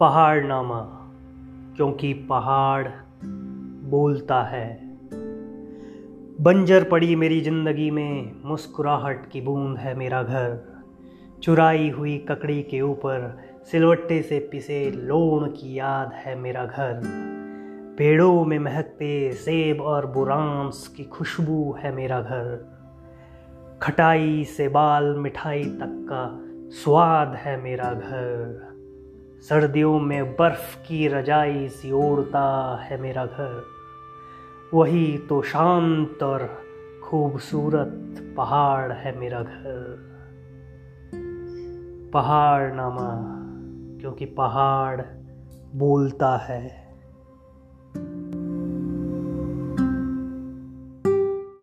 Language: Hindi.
पहाड़नामा क्योंकि पहाड़ बोलता है। बंजर पड़ी मेरी ज़िंदगी में, मुस्कुराहट की बूंद है मेरा घर। चुराई हुई ककड़ी के ऊपर, सिलवट्टे से पिसे लोण की याद है मेरा घर। पेड़ों में महकते सेब और बुरांस की खुशबू है मेरा घर। खटाई से बाल मिठाई तक का स्वाद है मेरा घर। सर्दियों में बर्फ़ की रजाई सी ओढ़ता है मेरा घर। वही तो शांत और खूबसूरत पहाड़ है मेरा घर। पहाड़ नामा क्योंकि पहाड़ बोलता है।